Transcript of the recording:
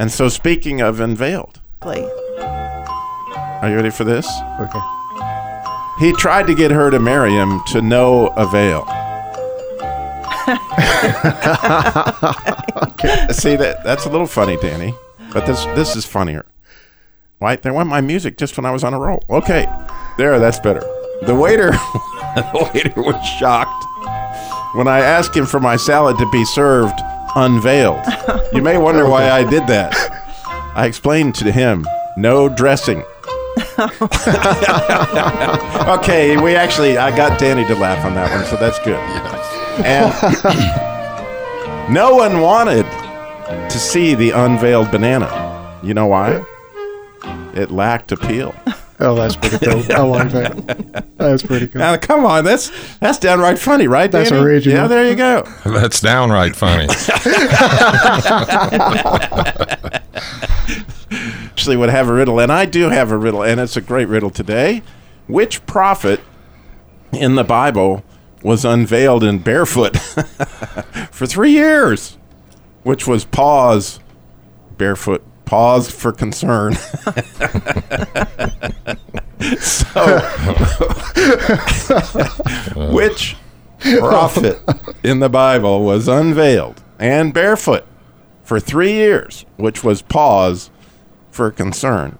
And so, speaking of unveiled, Play. are you ready for this? Okay. He tried to get her to marry him to no avail. See that that's a little funny, Danny, but this this is funnier. Why there went my music just when I was on a roll. Okay, there, that's better. The waiter, the waiter was shocked when I asked him for my salad to be served unveiled. You may wonder why I did that. I explained to him, no dressing. okay, we actually I got Danny to laugh on that one, so that's good. And no one wanted to see the unveiled banana. You know why? It lacked appeal. Oh, that's pretty cool. I like that. That's pretty cool. Now, come on, that's that's downright funny, right? That's Danny? original. Yeah, there you go. That's downright funny. Actually, would have a riddle, and I do have a riddle, and it's a great riddle today. Which prophet in the Bible was unveiled in barefoot for three years? Which was pause, barefoot, pause for concern. So, which prophet in the Bible was unveiled and barefoot for three years, which was pause for concern.